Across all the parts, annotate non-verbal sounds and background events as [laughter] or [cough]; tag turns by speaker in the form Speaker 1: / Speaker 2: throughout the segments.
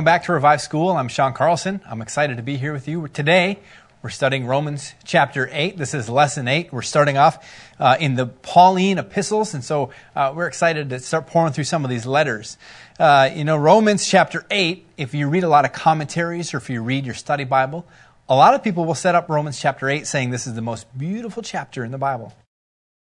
Speaker 1: welcome back to Revive School. I'm Shawn Carlson. I'm excited to be here with you. Today, we're studying Romans chapter 8. This is lesson 8. We're starting off uh, in the Pauline epistles, and so uh, we're excited to start pouring through some of these letters. Uh, you know, Romans chapter 8, if you read a lot of commentaries or if you read your study Bible, a lot of people will set up Romans chapter 8 saying this is the most beautiful chapter in the Bible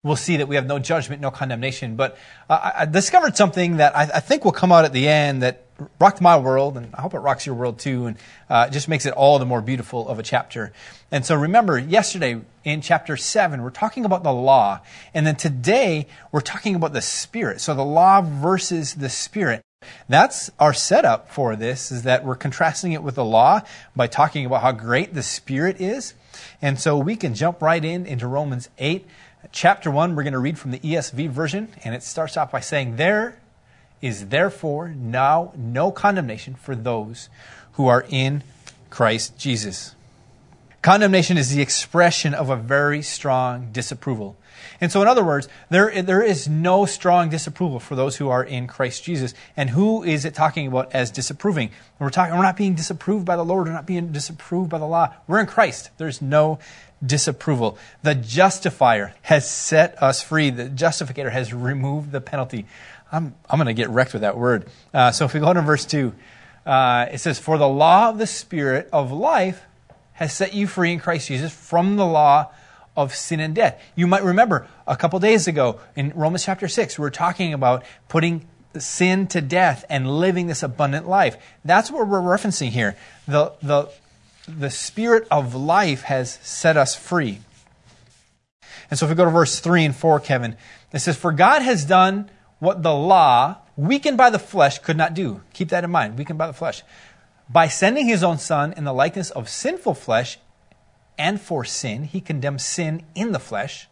Speaker 1: we'll see that we have no judgment, no condemnation. But uh, I discovered something that I, I, think will come out at the end that rocked my world, and I hope it rocks your world too, and uh, just makes it all the more beautiful of a chapter. And so remember, yesterday in chapter 7, we're talking about the law. And then today, we're talking about the Spirit. So the law versus the Spirit. That's our setup for this, is that we're contrasting it with the law by talking about how great the Spirit is. And so we can jump right in into Romans 8 chapter 1, we're going to read from the ESV version, and it starts off by saying, There is therefore now no condemnation for those who are in Christ Jesus. Condemnation is the expression of a very strong disapproval. And so, in other words, there, there is no strong disapproval for those who are in Christ Jesus. And who is it talking about as disapproving? We're, talking, we're not being disapproved by the Lord. We're not being disapproved by the law. We're in Christ. There's no disapproval. The justifier has set us free. The justificator has removed the penalty. I'm, I'm going to get wrecked with that word. Uh, so if we go to verse 2, uh, it says, For the law of the Spirit of life has set you free in Christ Jesus from the law of sin and death. You might remember a couple days ago in Romans chapter 6, we were talking about putting sin to death and living this abundant life. That's what we're referencing here. The, the the Spirit of life has set us free. And so if we go to verse 3 and 4, Kevin, it says, For God has done what the law, weakened by the flesh, could not do. Keep that in mind, weakened by the flesh. By sending his own Son in the likeness of sinful flesh, and for sin, he condemned sin in the flesh,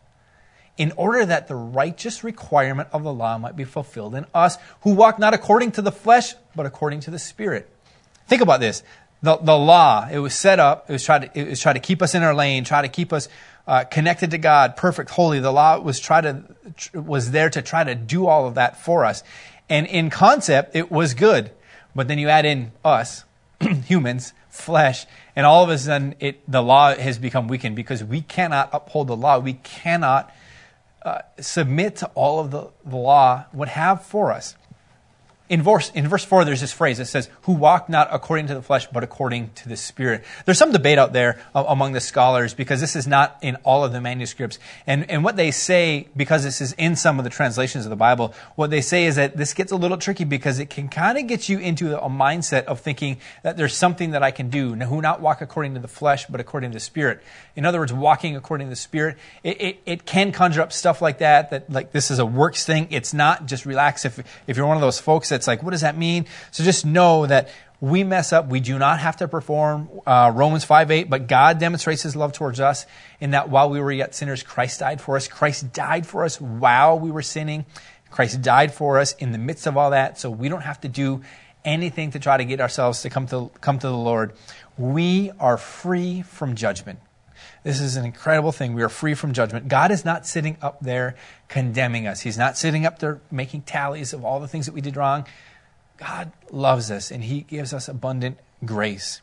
Speaker 1: in order that the righteous requirement of the law might be fulfilled in us who walk not according to the flesh, but according to the Spirit. Think about this the, the law, it was set up, it was try to, it was try to keep us in our lane, try to keep us uh, connected to God, perfect, holy. The law was try to, was there to try to do all of that for us. And in concept, it was good. But then you add in us, [clears throat] humans, flesh, and all of a sudden it, the law has become weakened because we cannot uphold the law. We cannot uh, submit to all of the, the law would have for us in verse, in verse 4, there's this phrase that says, who walk not according to the flesh, but according to the Spirit. There's some debate out there among the scholars because this is not in all of the manuscripts. And, and what they say, because this is in some of the translations of the Bible, what they say is that this gets a little tricky because it can kind of get you into a mindset of thinking that there's something that I can do. Now, who not walk according to the flesh, but according to the Spirit. In other words, walking according to the Spirit, it, it, it can conjure up stuff like that, that like this is a works thing. It's not just relax. If, if you're one of those folks that it's like, what does that mean? So just know that we mess up. We do not have to perform uh, Romans 5 8, but God demonstrates his love towards us in that while we were yet sinners, Christ died for us. Christ died for us while we were sinning. Christ died for us in the midst of all that, so we don't have to do anything to try to get ourselves to come to, come to the Lord. We are free from judgment. This is an incredible thing. We are free from judgment. God is not sitting up there condemning us. He's not sitting up there making tallies of all the things that we did wrong. God loves us and He gives us abundant grace.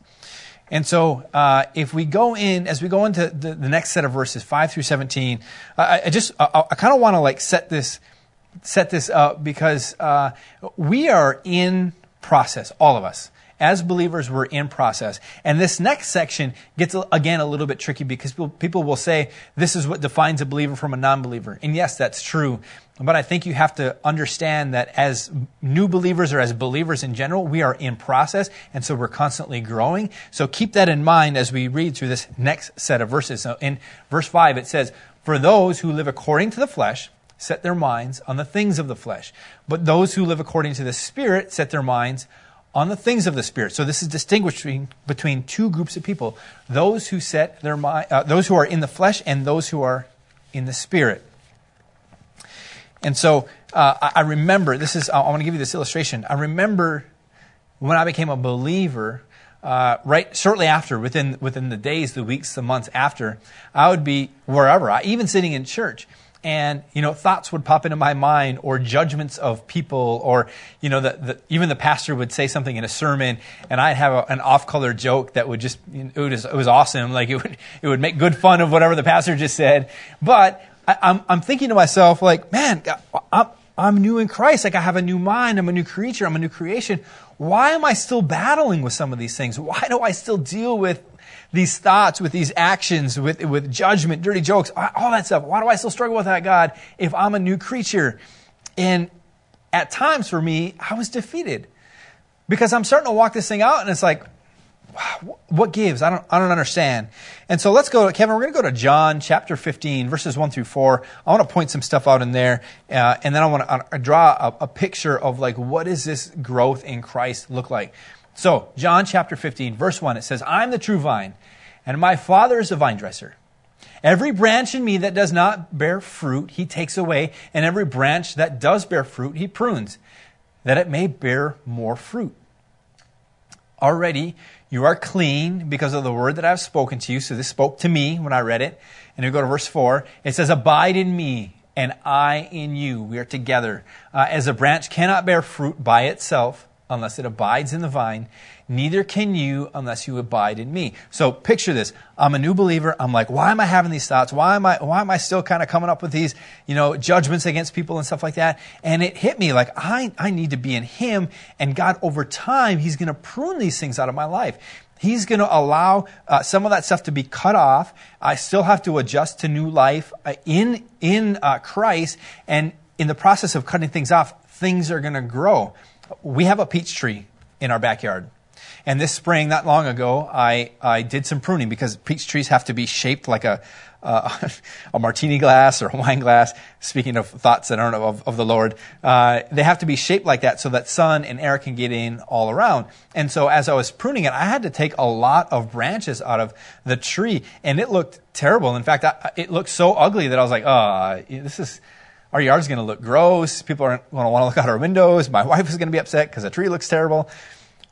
Speaker 1: And so, uh, if we go in, as we go into the, the, next set of verses, 5 through 17, I, I just, I, I kind of want to like set this, set this up because, uh, we are in process, all of us as believers, we're in process. And this next section gets, again, a little bit tricky because people will say this is what defines a believer from a non believer. And yes, that's true. But I think you have to understand that as new believers or as believers in general, we are in process. And so we're constantly growing. So keep that in mind as we read through this next set of verses. So in verse 5, it says, For those who live according to the flesh, set their minds on the things of the flesh. But those who live according to the Spirit set their minds on the things of the Spirit. So this is distinguishing between two groups of people: those who set their mind, uh, those who are in the flesh, and those who are in the Spirit. And so uh, I remember this is. I want to give you this illustration. I remember when I became a believer. Uh, right shortly after, within within the days, the weeks, the months after, I would be wherever, I, even sitting in church, and you know thoughts would pop into my mind or judgments of people or you know the, the, even the pastor would say something in a sermon and i'd have a, an off-color joke that would just it was, it was awesome. Like it would it would make good fun of whatever the pastor just said. But I, am I'm, I'm thinking to myself like man I'm, I'm new in christ. Like i have a new mind. I'm a new creature. I'm a new creation. Why am i still battling with some of these things? Why do i still deal with these thoughts, with these actions, with, with judgment, dirty jokes, all that stuff. Why do I still struggle with that, God, if I'm a new creature? And at times for me, I was defeated because I'm starting to walk this thing out and it's like, what gives? I don't, I don't understand. And so let's go, Kevin, we're going to go to John chapter 15, verses 1 through 4. I want to point some stuff out in there. Uh, and then I want to uh, draw a, a picture of like, what does this growth in Christ look like? So, John chapter 15, verse 1, it says, I'm the true vine, and my Father is the vine dresser. Every branch in me that does not bear fruit, he takes away, and every branch that does bear fruit, he prunes, that it may bear more fruit. Already, you are clean because of the word that I've spoken to you. So, this spoke to me when I read it. And we go to verse 4. It says, Abide in me, and I in you. We are together. Uh, as a branch cannot bear fruit by itself, unless it abides in the vine. Neither can you unless you abide in me. So picture this. I'm a new believer. I'm like, why am I having these thoughts? Why am I, why am I still kind of coming up with these, you know, judgments against people and stuff like that? And it hit me like, I, I need to be in him. And God, over time, he's going to prune these things out of my life. He's going to allow uh, some of that stuff to be cut off. I still have to adjust to new life uh, in in uh, Christ, and in the process of cutting things off, things are going to grow we have a peach tree in our backyard. And this spring, not long ago, I, I did some pruning because peach trees have to be shaped like a, uh, [laughs] a martini glass or a wine glass. Speaking of thoughts that aren't of, of the Lord, uh, they have to be shaped like that so that sun and air can get in all around. And so as I was pruning it, I had to take a lot of branches out of the tree, and it looked terrible. In fact, I, it looked so ugly that I was like, "Oh, this is." Our yard's going to look gross. People aren't going to want to look out our windows. My [laughs] wife is going to be upset because the tree looks terrible.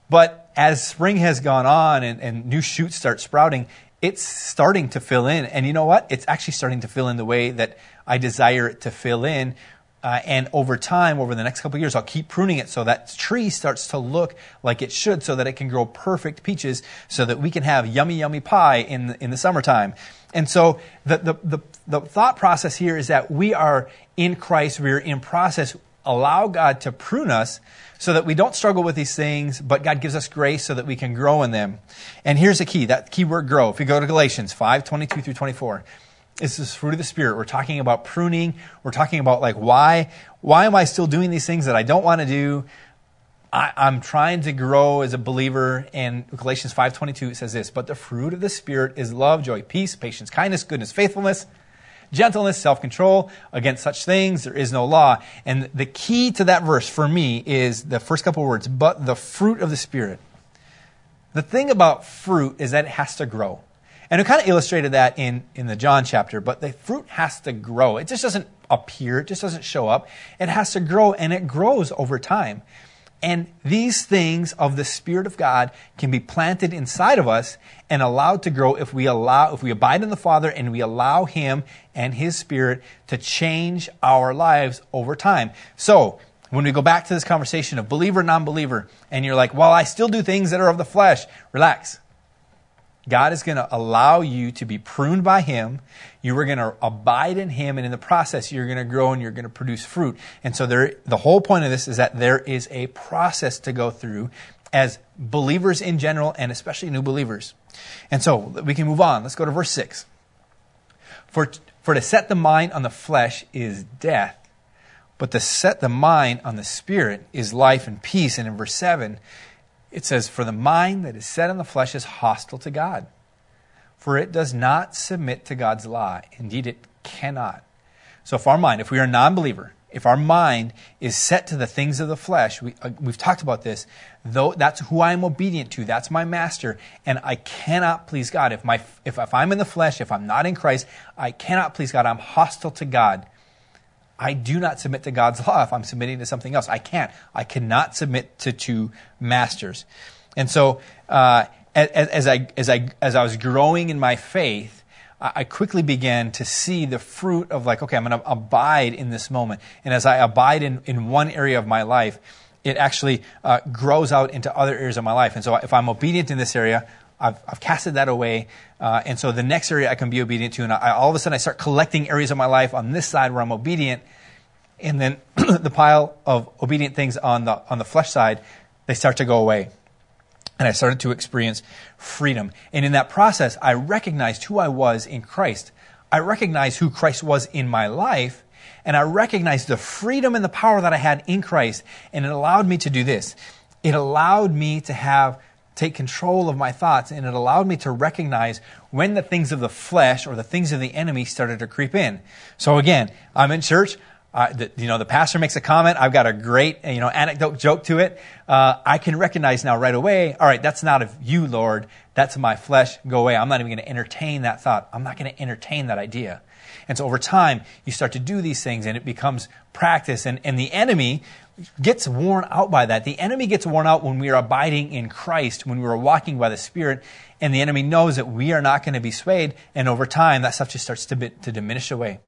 Speaker 1: But as spring has gone on and, and new shoots start sprouting, it's starting to fill in. And you know what? It's actually starting to fill in the way that I desire it to fill in. Uh, and over time, over the next couple years, I'll keep pruning it so that tree starts to look like it should, so that it can grow perfect peaches, so that we can have yummy, yummy pie in the, in the summertime. And so the, the, the, the thought process here is that we are in Christ, we're in process. Allow God to prune us so that we don't struggle with these things, but God gives us grace so that we can grow in them. And here's the key, that key word grow. If you go to Galatians 5, 22 through 24, it's this fruit of the Spirit. We're talking about pruning. We're talking about like why, why am I still doing these things that I don't want to do? I, am trying to grow as a believer. And Galatians 5.22 it says this, but the fruit of the Spirit is love, joy, peace, patience, kindness, goodness, faithfulness, gentleness, self control. Against such things, there is no law. And the key to that verse for me is the first couple words, but the fruit of the Spirit. The thing about fruit is that it has to grow. And we kind of illustrated that in, in the John chapter, but the fruit has to grow. It just doesn't appear, it just doesn't show up. It has to grow, and it grows over time. And these things of the Spirit of God can be planted inside of us and allowed to grow if we allow, if we abide in the Father and we allow Him and His Spirit to change our lives over time. So, when we go back to this conversation of believer, non believer, and you're like, well, I still do things that are of the flesh, relax. God is going to allow you to be pruned by Him. You are going to abide in Him, and in the process, you're going to grow and you're going to produce fruit. And so, there, the whole point of this is that there is a process to go through as believers in general, and especially new believers. And so, we can move on. Let's go to verse 6. For, for to set the mind on the flesh is death, but to set the mind on the Spirit is life and peace. And in verse 7, it says, For the mind that is set on the flesh is hostile to God, for it does not submit to God's law. Indeed, it cannot. So if our mind, if we are a non believer, if our mind is set to the things of the flesh, we, have uh, talked about this, though that's who I am obedient to, that's my master, and I cannot please God. If, my, if, if I'm in the flesh, if I'm not in Christ, I cannot please God. I'm hostile to God. I do not submit to God's law if I'm submitting to something else. I can't. I cannot submit to two masters. And so, uh, as, as, I, as, I, as I was growing in my faith, I quickly began to see the fruit of like, okay, I'm going to abide in this moment. And as I abide in, in one area of my life, it actually uh, grows out into other areas of my life. And so if I'm obedient in this area, I've, I've casted that away. Uh, and so the next area I can be obedient to, and I, all of a sudden I start collecting areas of my life on this side where I'm obedient. And then [clears throat] the pile of obedient things on the, on the flesh side, they start to go away and I started to experience freedom. And in that process, I recognized who I was in Christ. I recognized who Christ was in my life, and I recognized the freedom and the power that I had in Christ, and it allowed me to do this. It allowed me to have take control of my thoughts, and it allowed me to recognize when the things of the flesh or the things of the enemy started to creep in. So again, I'm in church, uh, the, you know, the pastor makes a comment. I've got a great, you know, anecdote joke to it. Uh, I can recognize now right away. All right, that's not of you, Lord. That's my flesh. Go away. I'm not even going to entertain that thought. I'm not going to entertain that idea. And so over time, you start to do these things, and it becomes practice. And, and the enemy gets worn out by that. The enemy gets worn out when we are abiding in Christ, when we are walking by the Spirit, and the enemy knows that we are not going to be swayed. And over time, that stuff just starts to, to diminish away.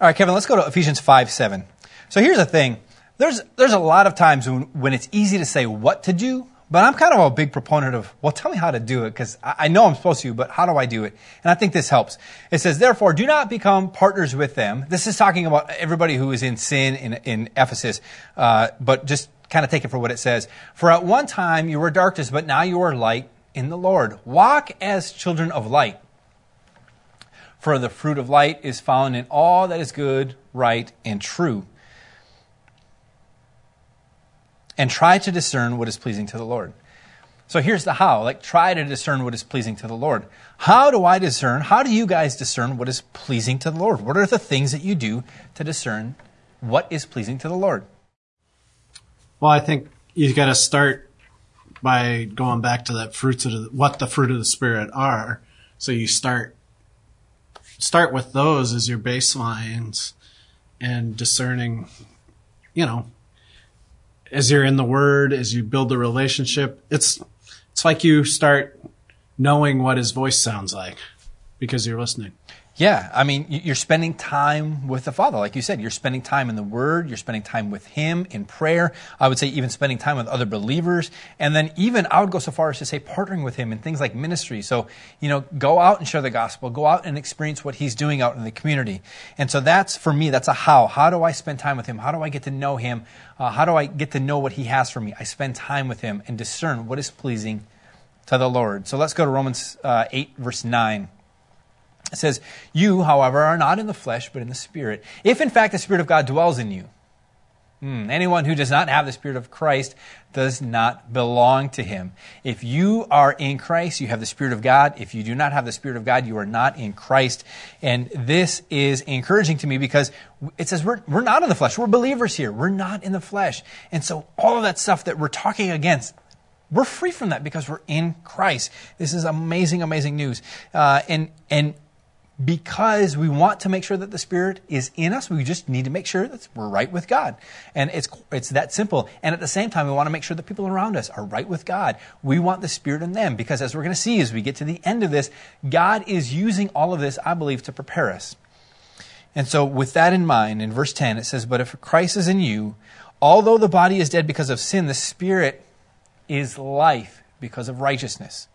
Speaker 1: All right, Kevin, let's go to Ephesians 5 7. So here's the thing there's, there's a lot of times when, when it's easy to say what to do, but I'm kind of a big proponent of, well, tell me how to do it, because I, know I'm supposed to, but how do I do it? And I think this helps. It says, therefore, do not become partners with them. This is talking about everybody who is in sin in, in Ephesus, uh, but just kind of take it for what it says. For at one time you were darkness, but now you are light in the Lord. Walk as children of light. For the fruit of light is found in all that is good, right, and true. And try to discern what is pleasing to the Lord. So here's the how. Like, try to discern what is pleasing to the Lord. How do I discern? How do you guys discern what is pleasing to the Lord? What are the things that you do to discern what is pleasing to the Lord?
Speaker 2: Well, I think you've got to start by going back to that fruits of the, what the fruit of the spirit are. So you start start with those as your baselines and discerning, you know, as you're in the word, as you build the relationship, it's, it's like you start knowing what his voice sounds like because you're listening.
Speaker 1: Yeah, I mean, you're spending time with the Father. Like you said, you're spending time in the Word, you're spending time with Him in prayer. I would say even spending time with other believers. And then even, I would go so far as to say partnering with Him in things like ministry. So, you know, go out and share the gospel, go out and experience what He's doing out in the community. And so that's, for me, that's a how. How do I spend time with Him? How do I get to know Him? Uh, how do I get to know what He has for me? I spend time with Him and discern what is pleasing to the Lord. So let's go to Romans uh, 8, verse 9. It says, You, however, are not in the flesh, but in the Spirit. If in fact the Spirit of God dwells in you, hmm, anyone who does not have the Spirit of Christ does not belong to him. If you are in Christ, you have the Spirit of God. If you do not have the Spirit of God, you are not in Christ. And this is encouraging to me because it says we're, we're not in the flesh. We're believers here. We're not in the flesh. And so all of that stuff that we're talking against, we're free from that because we're in Christ. This is amazing, amazing news. Uh, and, and because we want to make sure that the Spirit is in us. We just need to make sure that we're right with God. And it's, it's that simple. And at the same time, we want to make sure that people around us are right with God. We want the Spirit in them because as we're going to see as we get to the end of this, God is using all of this, I believe, to prepare us. And so with that in mind, in verse 10, it says, But if Christ is in you, although the body is dead because of sin, the Spirit is life because of righteousness.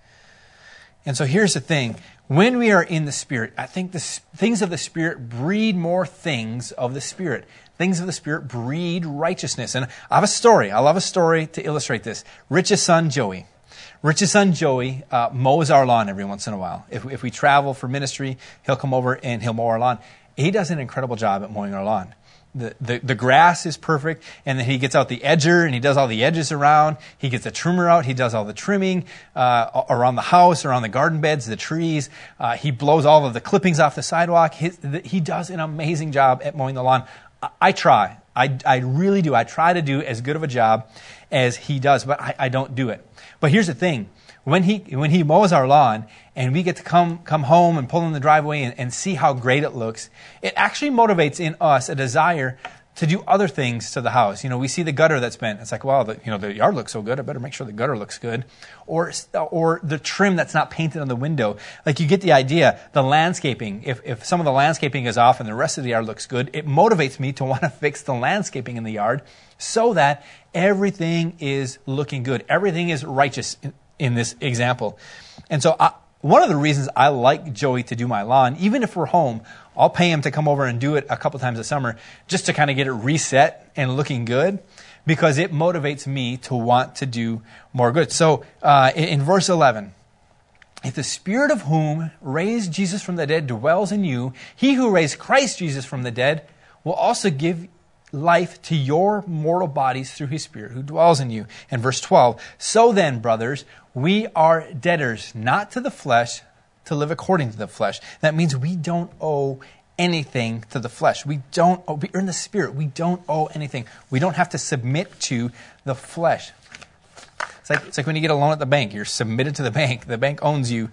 Speaker 1: And so here's the thing when we are in the Spirit, I think the things of the Spirit breed more things of the Spirit. Things of the Spirit breed righteousness. And I have a story. I love a story to illustrate this. Rich's son, Joey. Rich's son, Joey, uh, mows our lawn every once in a while. If, if we travel for ministry, he'll come over and he'll mow our lawn. He does an incredible job at mowing our lawn the, the, the, grass is perfect, and then he gets out the edger and he does all the edges around. He gets a trimmer out, he does all the trimming uh, around the house, around the garden beds, the trees. Uh, he blows all of the clippings off the sidewalk. His, the, he does an amazing job at mowing the lawn. I, I, try. I, I really do. I try to do as good of a job as he does, but I, I don't do it. But here's the thing when he when he mows our lawn and we get to come come home and pull in the driveway and, and see how great it looks, it actually motivates in us a desire to do other things to the house. You know, we see the gutter that's bent. It's like, well, the, you know, the yard looks so good. I better make sure the gutter looks good. Or, or the trim that's not painted on the window. Like you get the idea. The landscaping, if, if some of the landscaping is off and the rest of the yard looks good, it motivates me to [laughs] want to fix the landscaping in the yard so that everything is looking good. Everything is righteous in, this example. And so I, one of the reasons I like Joey to do my lawn, even if we're home, I'll pay him to come over and do it a couple times a summer just to kind of get it reset and looking good because it motivates me to want to do more good. So uh, in, in verse 11, if the spirit of whom raised Jesus from the dead dwells in you, he who raised Christ Jesus from the dead will also give life to your mortal bodies through his spirit who dwells in you. And verse 12, so then, brothers, we are debtors, not to the flesh, to live according to the flesh. That means we don't owe anything to the flesh. We don't owe, we in the spirit. We don't owe anything. We don't have to submit to the flesh. It's like, it's like when you get a loan at the bank, you're submitted to the bank. The bank owns you.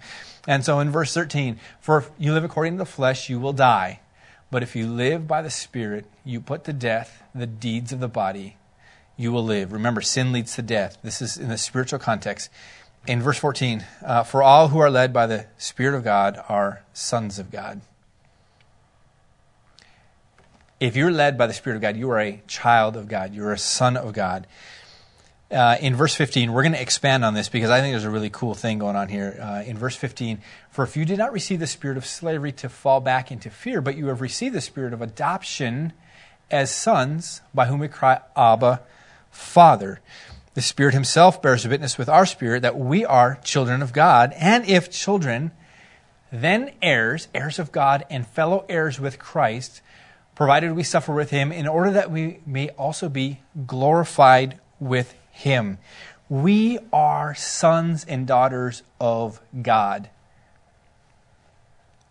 Speaker 1: And so in verse 13, for if you live according to the flesh, you will die. But if you live by the Spirit, you put to death the deeds of the body, you will live. Remember, sin leads to death. This is in the spiritual context. In verse 14, uh, for all who are led by the Spirit of God are sons of God. If you're led by the Spirit of God, you are a child of God. You're a son of God uh, in verse 15, we're going to expand on this because I think there's a really cool thing going on here. Uh, in verse 15, for if you did not receive the spirit of slavery to fall back into fear, but you have received the spirit of adoption as sons, by whom we cry, Abba, Father. The Spirit Himself bears witness with our spirit that we are children of God, and if children, then heirs, heirs of God, and fellow heirs with Christ, provided we suffer with Him, in order that we may also be glorified with him. We are sons and daughters of God.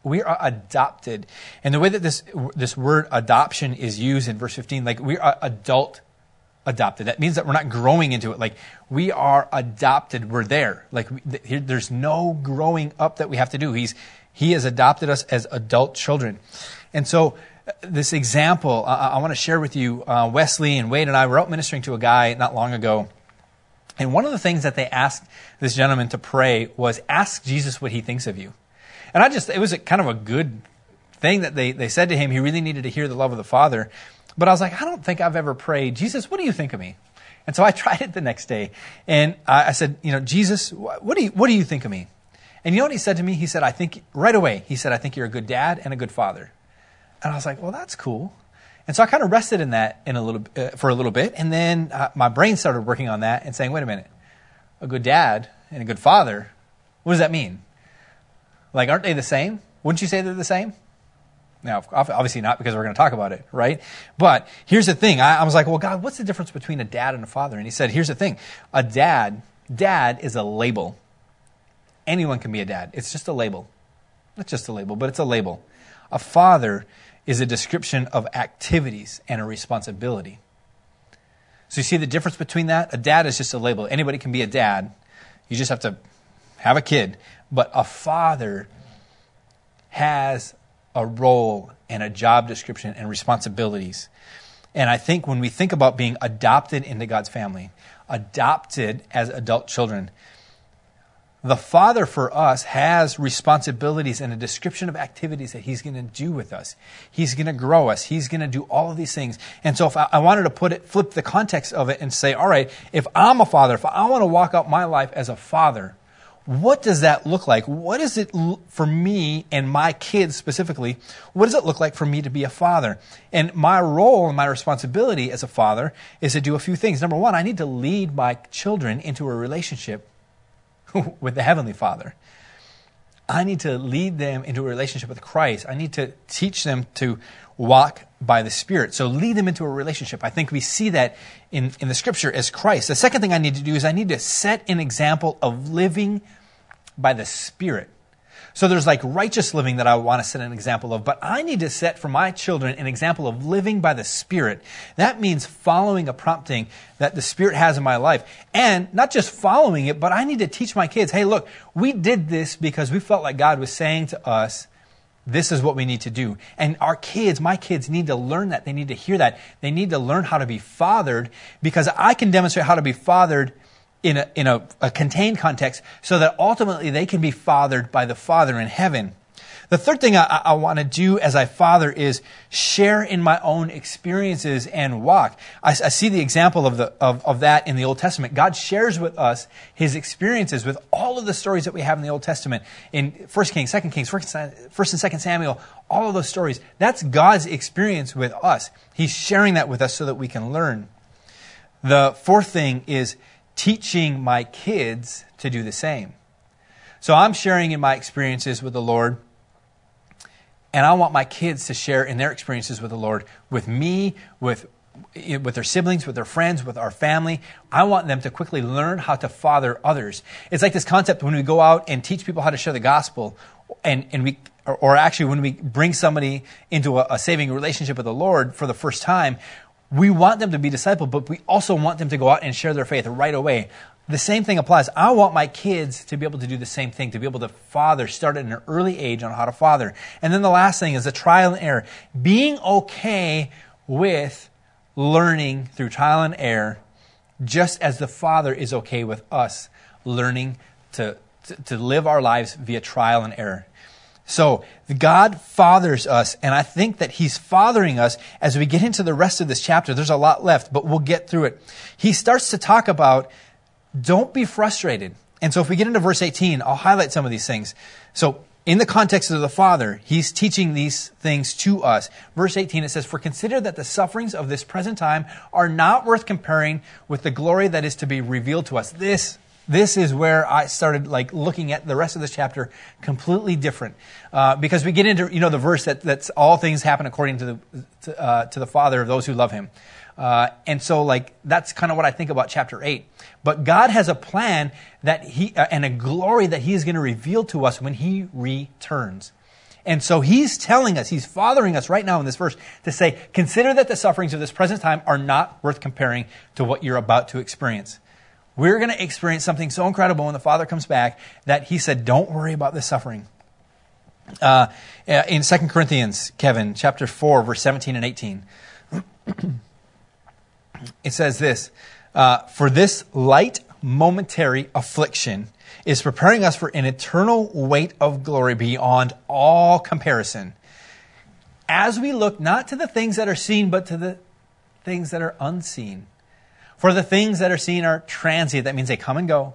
Speaker 1: We are adopted. And the way that this, this word adoption is used in verse 15, like we are adult adopted. That means that we're not growing into it. Like we are adopted. We're there. Like we, there's no growing up that we have to do. He's, he has adopted us as adult children. And so this example, I, I want to share with you. Uh, Wesley and Wade and I were out ministering to a guy not long ago and one of the things that they asked this gentleman to pray was ask Jesus what he thinks of you. And I just, it was a, kind of a good thing that they, they said to him. He really needed to hear the love of the Father. But I was like, I don't think I've ever prayed, Jesus, what do you think of me? And so I [laughs] tried it the next day. And I, I said, you know, Jesus, what do you, what do you think of me? And you know what he said to me? He said, I think, right away, he said, I think you're a good dad and a good father. And I was like, well, that's cool. And so I kind of rested in that in a little, uh, for a little bit, and then uh, my brain started working on that and saying, "Wait a minute, a good dad and a good father, what does that mean? Like, aren't they the same? Wouldn't you say they're the same?" Now, obviously not because we're going to talk about it, right? But here's the thing: I, I was like, "Well, God, what's the difference between a dad and a father?" And He said, "Here's the thing: a dad, dad is a label. Anyone can be a dad. It's just a label. Not just a label, but it's a label. A father." Is a description of activities and a responsibility. So you see the difference between that? A dad is just a label. Anybody can be a dad. You just have to have a kid. But a father has a role and a job description and responsibilities. And I think when we think about being adopted into God's family, adopted as adult children, the Father for us has responsibilities and a description of activities that He's going to do with us. He's going to grow us. He's going to do all of these things. And so if I, I, wanted to put it, flip the context of it and say, all right, if I'm a father, if I want to walk out my life as a father, what does that look like? What is it for me and my kids specifically? What does it look like for me to be a father? And my role and my responsibility as a father is to do a few things. Number one, I need to lead my children into a relationship [laughs] with the Heavenly Father. I need to lead them into a relationship with Christ. I need to teach them to walk by the Spirit. So lead them into a relationship. I think we see that in, in the scripture as Christ. The second thing I need to do is I need to set an example of living by the Spirit. So there's like righteous living that I want to set an example of, but I need to set for my children an example of living by the Spirit. That means following a prompting that the Spirit has in my life. And not just following it, but I need to teach my kids, hey, look, we did this because we felt like God was saying to us, this is what we need to do. And our kids, my kids, need to learn that. They need to hear that. They need to learn how to be fathered because I can demonstrate how to be fathered in a, in a, a contained context so that ultimately they can be fathered by the Father in heaven. The third thing I, I want to do as I father is share in my own experiences and walk. I, I see the example of, the, of, of that in the Old Testament. God shares with us his experiences with all of the stories that we have in the Old Testament. In 1 Kings, 2 Kings, 1st and 2 Samuel, all of those stories. That's God's experience with us. He's sharing that with us so that we can learn. The fourth thing is teaching my kids to do the same. So I'm sharing in my experiences with the Lord and I want my kids to share in their experiences with the Lord, with me, with with their siblings, with their friends, with our family. I want them to quickly learn how to father others. It's like this concept when we go out and teach people how to share the gospel, and, and we, or, actually when we bring somebody into a, a saving relationship with the Lord for the first time, we want them to be discipled, but we also want them to go out and share their faith right away the same thing applies. I want my kids to be able to do the same thing, to be able to father, start at an early age on how to father. And then the last thing is the trial and error. Being okay with learning through trial and error, just as the Father is okay with us learning to, to, to live our lives via trial and error. So, God fathers us, and I think that He's fathering us as we get into the rest of this chapter. There's a lot left, but we'll get through it. He starts to talk about don't be frustrated. And so if we get into verse 18, I'll highlight some of these things. So in the context of the Father, he's teaching these things to us. Verse 18, it says, For consider that the sufferings of this present time are not worth comparing with the glory that is to be revealed to us. This, this is where I started like looking at the rest of this chapter completely different. Uh, because we get into, you know, the verse that, that's all things happen according to the, to, uh, to the Father of those who love him. Uh, and so, like, that's kind of what I think about chapter 8. But God has a plan that He, uh, and a glory that He is going to reveal to us when He returns. And so He's telling us, He's fathering us right now in this verse to say, consider that the sufferings of this present time are not worth comparing to what you're about to experience. We're going to experience something so incredible when the Father comes back that He said, don't worry about this suffering. Uh, in 2 Corinthians, Kevin, chapter 4, verse 17 and 18. [clears throat] it says this uh, For this light momentary affliction is preparing us for an eternal weight of glory beyond all comparison. As we look not to the things that are seen, but to the things that are unseen. For the things that are seen are transient. That means they come and go.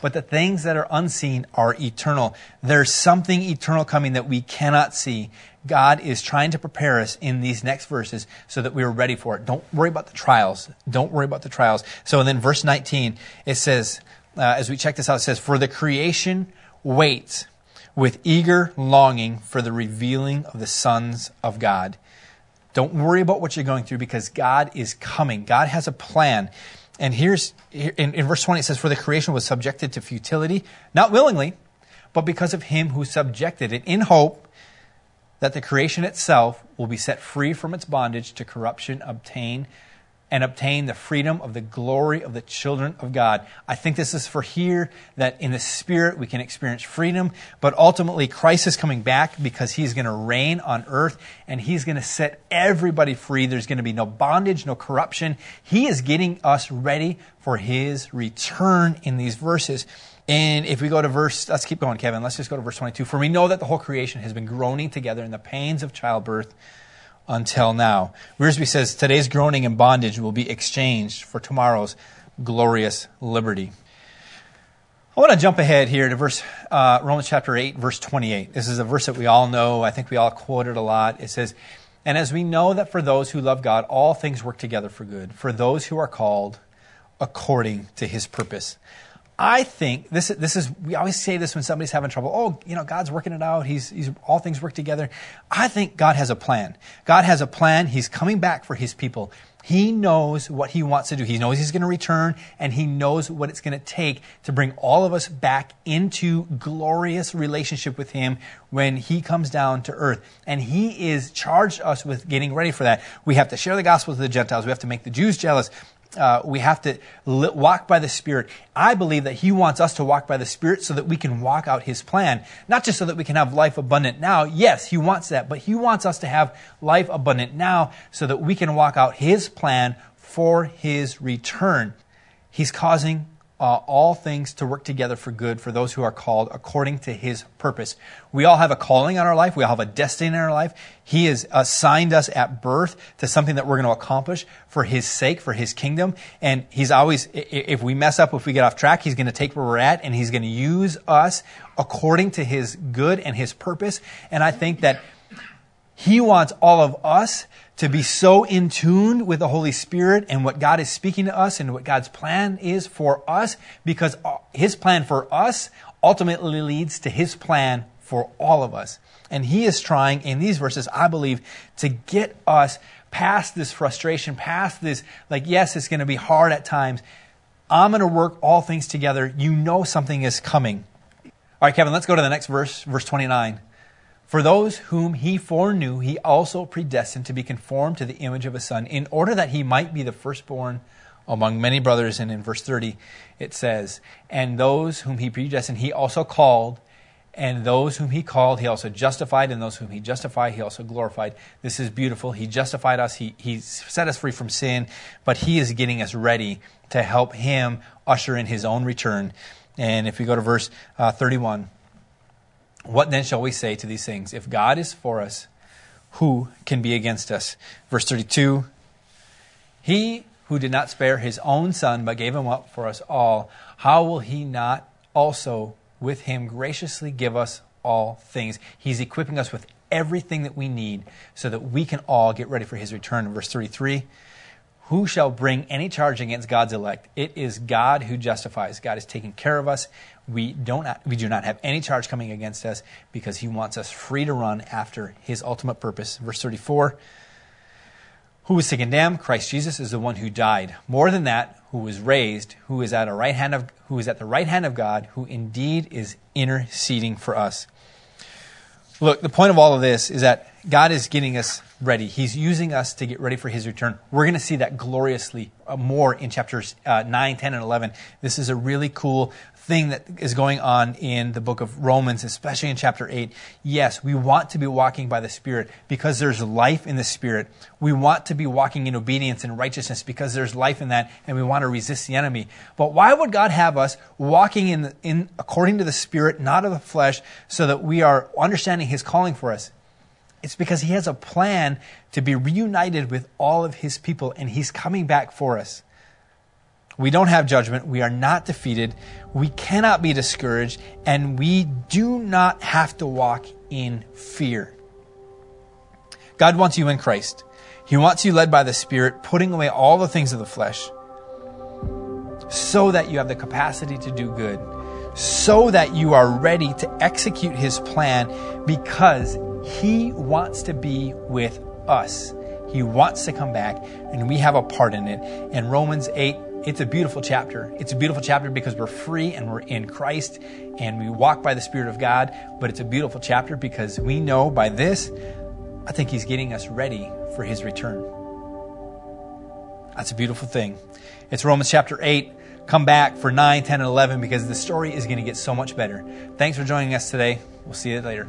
Speaker 1: But the things that are unseen are eternal. There's something eternal coming that we cannot see. God is trying to prepare us in these next verses so that we are ready for it. Don't worry about the trials. Don't worry about the trials. So then verse 19, it says, uh, as we check this out, it says, For the creation waits with eager longing for the revealing of the sons of God. Don't worry about what you're going through because God is coming. God has a plan. And here's, in, in verse 20, it says, For the creation was subjected to futility, not willingly, but because of him who subjected it in hope that the creation itself will be set free from its bondage to corruption, obtain and obtain the freedom of the glory of the children of God. I think this is for here that in the spirit we can experience freedom, but ultimately Christ is coming back because he's going to reign on earth and he's going to set everybody free. There's going to be no bondage, no corruption. He is getting us ready for his return in these verses. And if we go to verse, let's keep going, Kevin. Let's just go to verse 22. For we know that the whole creation has been groaning together in the pains of childbirth until now. Wiersbe says today's groaning and bondage will be exchanged for tomorrow's glorious liberty. I want to jump ahead here to verse uh, Romans chapter 8, verse 28. This is a verse that we all know. I think we all quote it a lot. It says, And as we know that for those who love God, all things work together for good, for those who are called according to his purpose. I think this, this is, we always say this when somebody's having trouble. Oh, you know, God's working it out. He's, he's, all things work together. I think God has a plan. God has a plan. He's coming back for his people. He knows what he wants to do. He knows he's going to return and he knows what it's going to take to bring all of us back into glorious relationship with him when he comes down to earth. And he is charged us with getting ready for that. We have to share the gospel to the Gentiles. We have to make the Jews jealous uh, we have to li- walk by the Spirit. I believe that He wants us to walk by the Spirit so that we can walk out His plan. Not just so that we can have life abundant now. Yes, He wants that, but He wants us to have life abundant now so that we can walk out His plan for His return. He's causing uh, all things to work together for good for those who are called according to his purpose. We all have a calling on our life. We all have a destiny in our life. He has assigned us at birth to something that we're going to accomplish for his sake, for his kingdom. And he's always, if we mess up, if we get off track, he's going to take where we're at and he's going to use us according to his good and his purpose. And I think that he wants all of us to be so in tune with the Holy Spirit and what God is speaking to us and what God's plan is for us because uh, His plan for us ultimately leads to His plan for all of us. And He is trying in these verses, I believe, to get us past this frustration, past this, like, yes, it's going to be hard at times. I'm going to work all things together. You know something is coming. All right, Kevin, let's go to the next verse, verse 29. For those whom he foreknew, he also predestined to be conformed to the image of a son, in order that he might be the firstborn among many brothers. And in verse 30, it says, And those whom he predestined, he also called. And those whom he called, he also justified. And those whom he justified, he also glorified. This is beautiful. He justified us. He, he set us free from sin. But he is getting us ready to help him usher in his own return. And if we go to verse uh, 31, what then shall we say to these things? If God is for us, who can be against us? Verse 32 He who did not spare his own son, but gave him up for us all, how will he not also with him graciously give us all things? He's equipping us with everything that we need so that we can all get ready for his return. Verse 33 who shall bring any charge against God's elect? It is God who justifies. God is taking care of us. We, don't, we do not have any charge coming against us because he wants us free to run after his ultimate purpose. Verse 34 Who is to condemn? Christ Jesus is the one who died. More than that, who was raised, who is at, a right hand of, who is at the right hand of God, who indeed is interceding for us. Look, the point of all of this is that God is getting us ready. He's using us to get ready for his return. We're going to see that gloriously uh, more in chapters uh, 9, 10, and 11. This is a really cool thing that is going on in the book of Romans, especially in chapter 8. Yes, we want to be walking by the Spirit because there's life in the Spirit. We want to be walking in obedience and righteousness because there's life in that and we want to resist the enemy. But why would God have us walking in, in according to the Spirit, not of the flesh, so that we are understanding his calling for us? It's because he has a plan to be reunited with all of his people, and he's coming back for us. We don't have judgment. We are not defeated. We cannot be discouraged, and we do not have to walk in fear. God wants you in Christ. He wants you led by the Spirit, putting away all the things of the flesh, so that you have the capacity to do good, so that you are ready to execute His plan because he wants to be with us. He wants to come back, and we have a part in it. In Romans 8, it's a beautiful chapter. It's a beautiful chapter because we're free and we're in Christ and we walk by the Spirit of God. But it's a beautiful chapter because we know by this, I think He's getting us ready for His return. That's a beautiful thing. It's Romans chapter 8. Come back for 9, 10, and 11 because the story is going to get so much better. Thanks for joining us today. We'll see you later.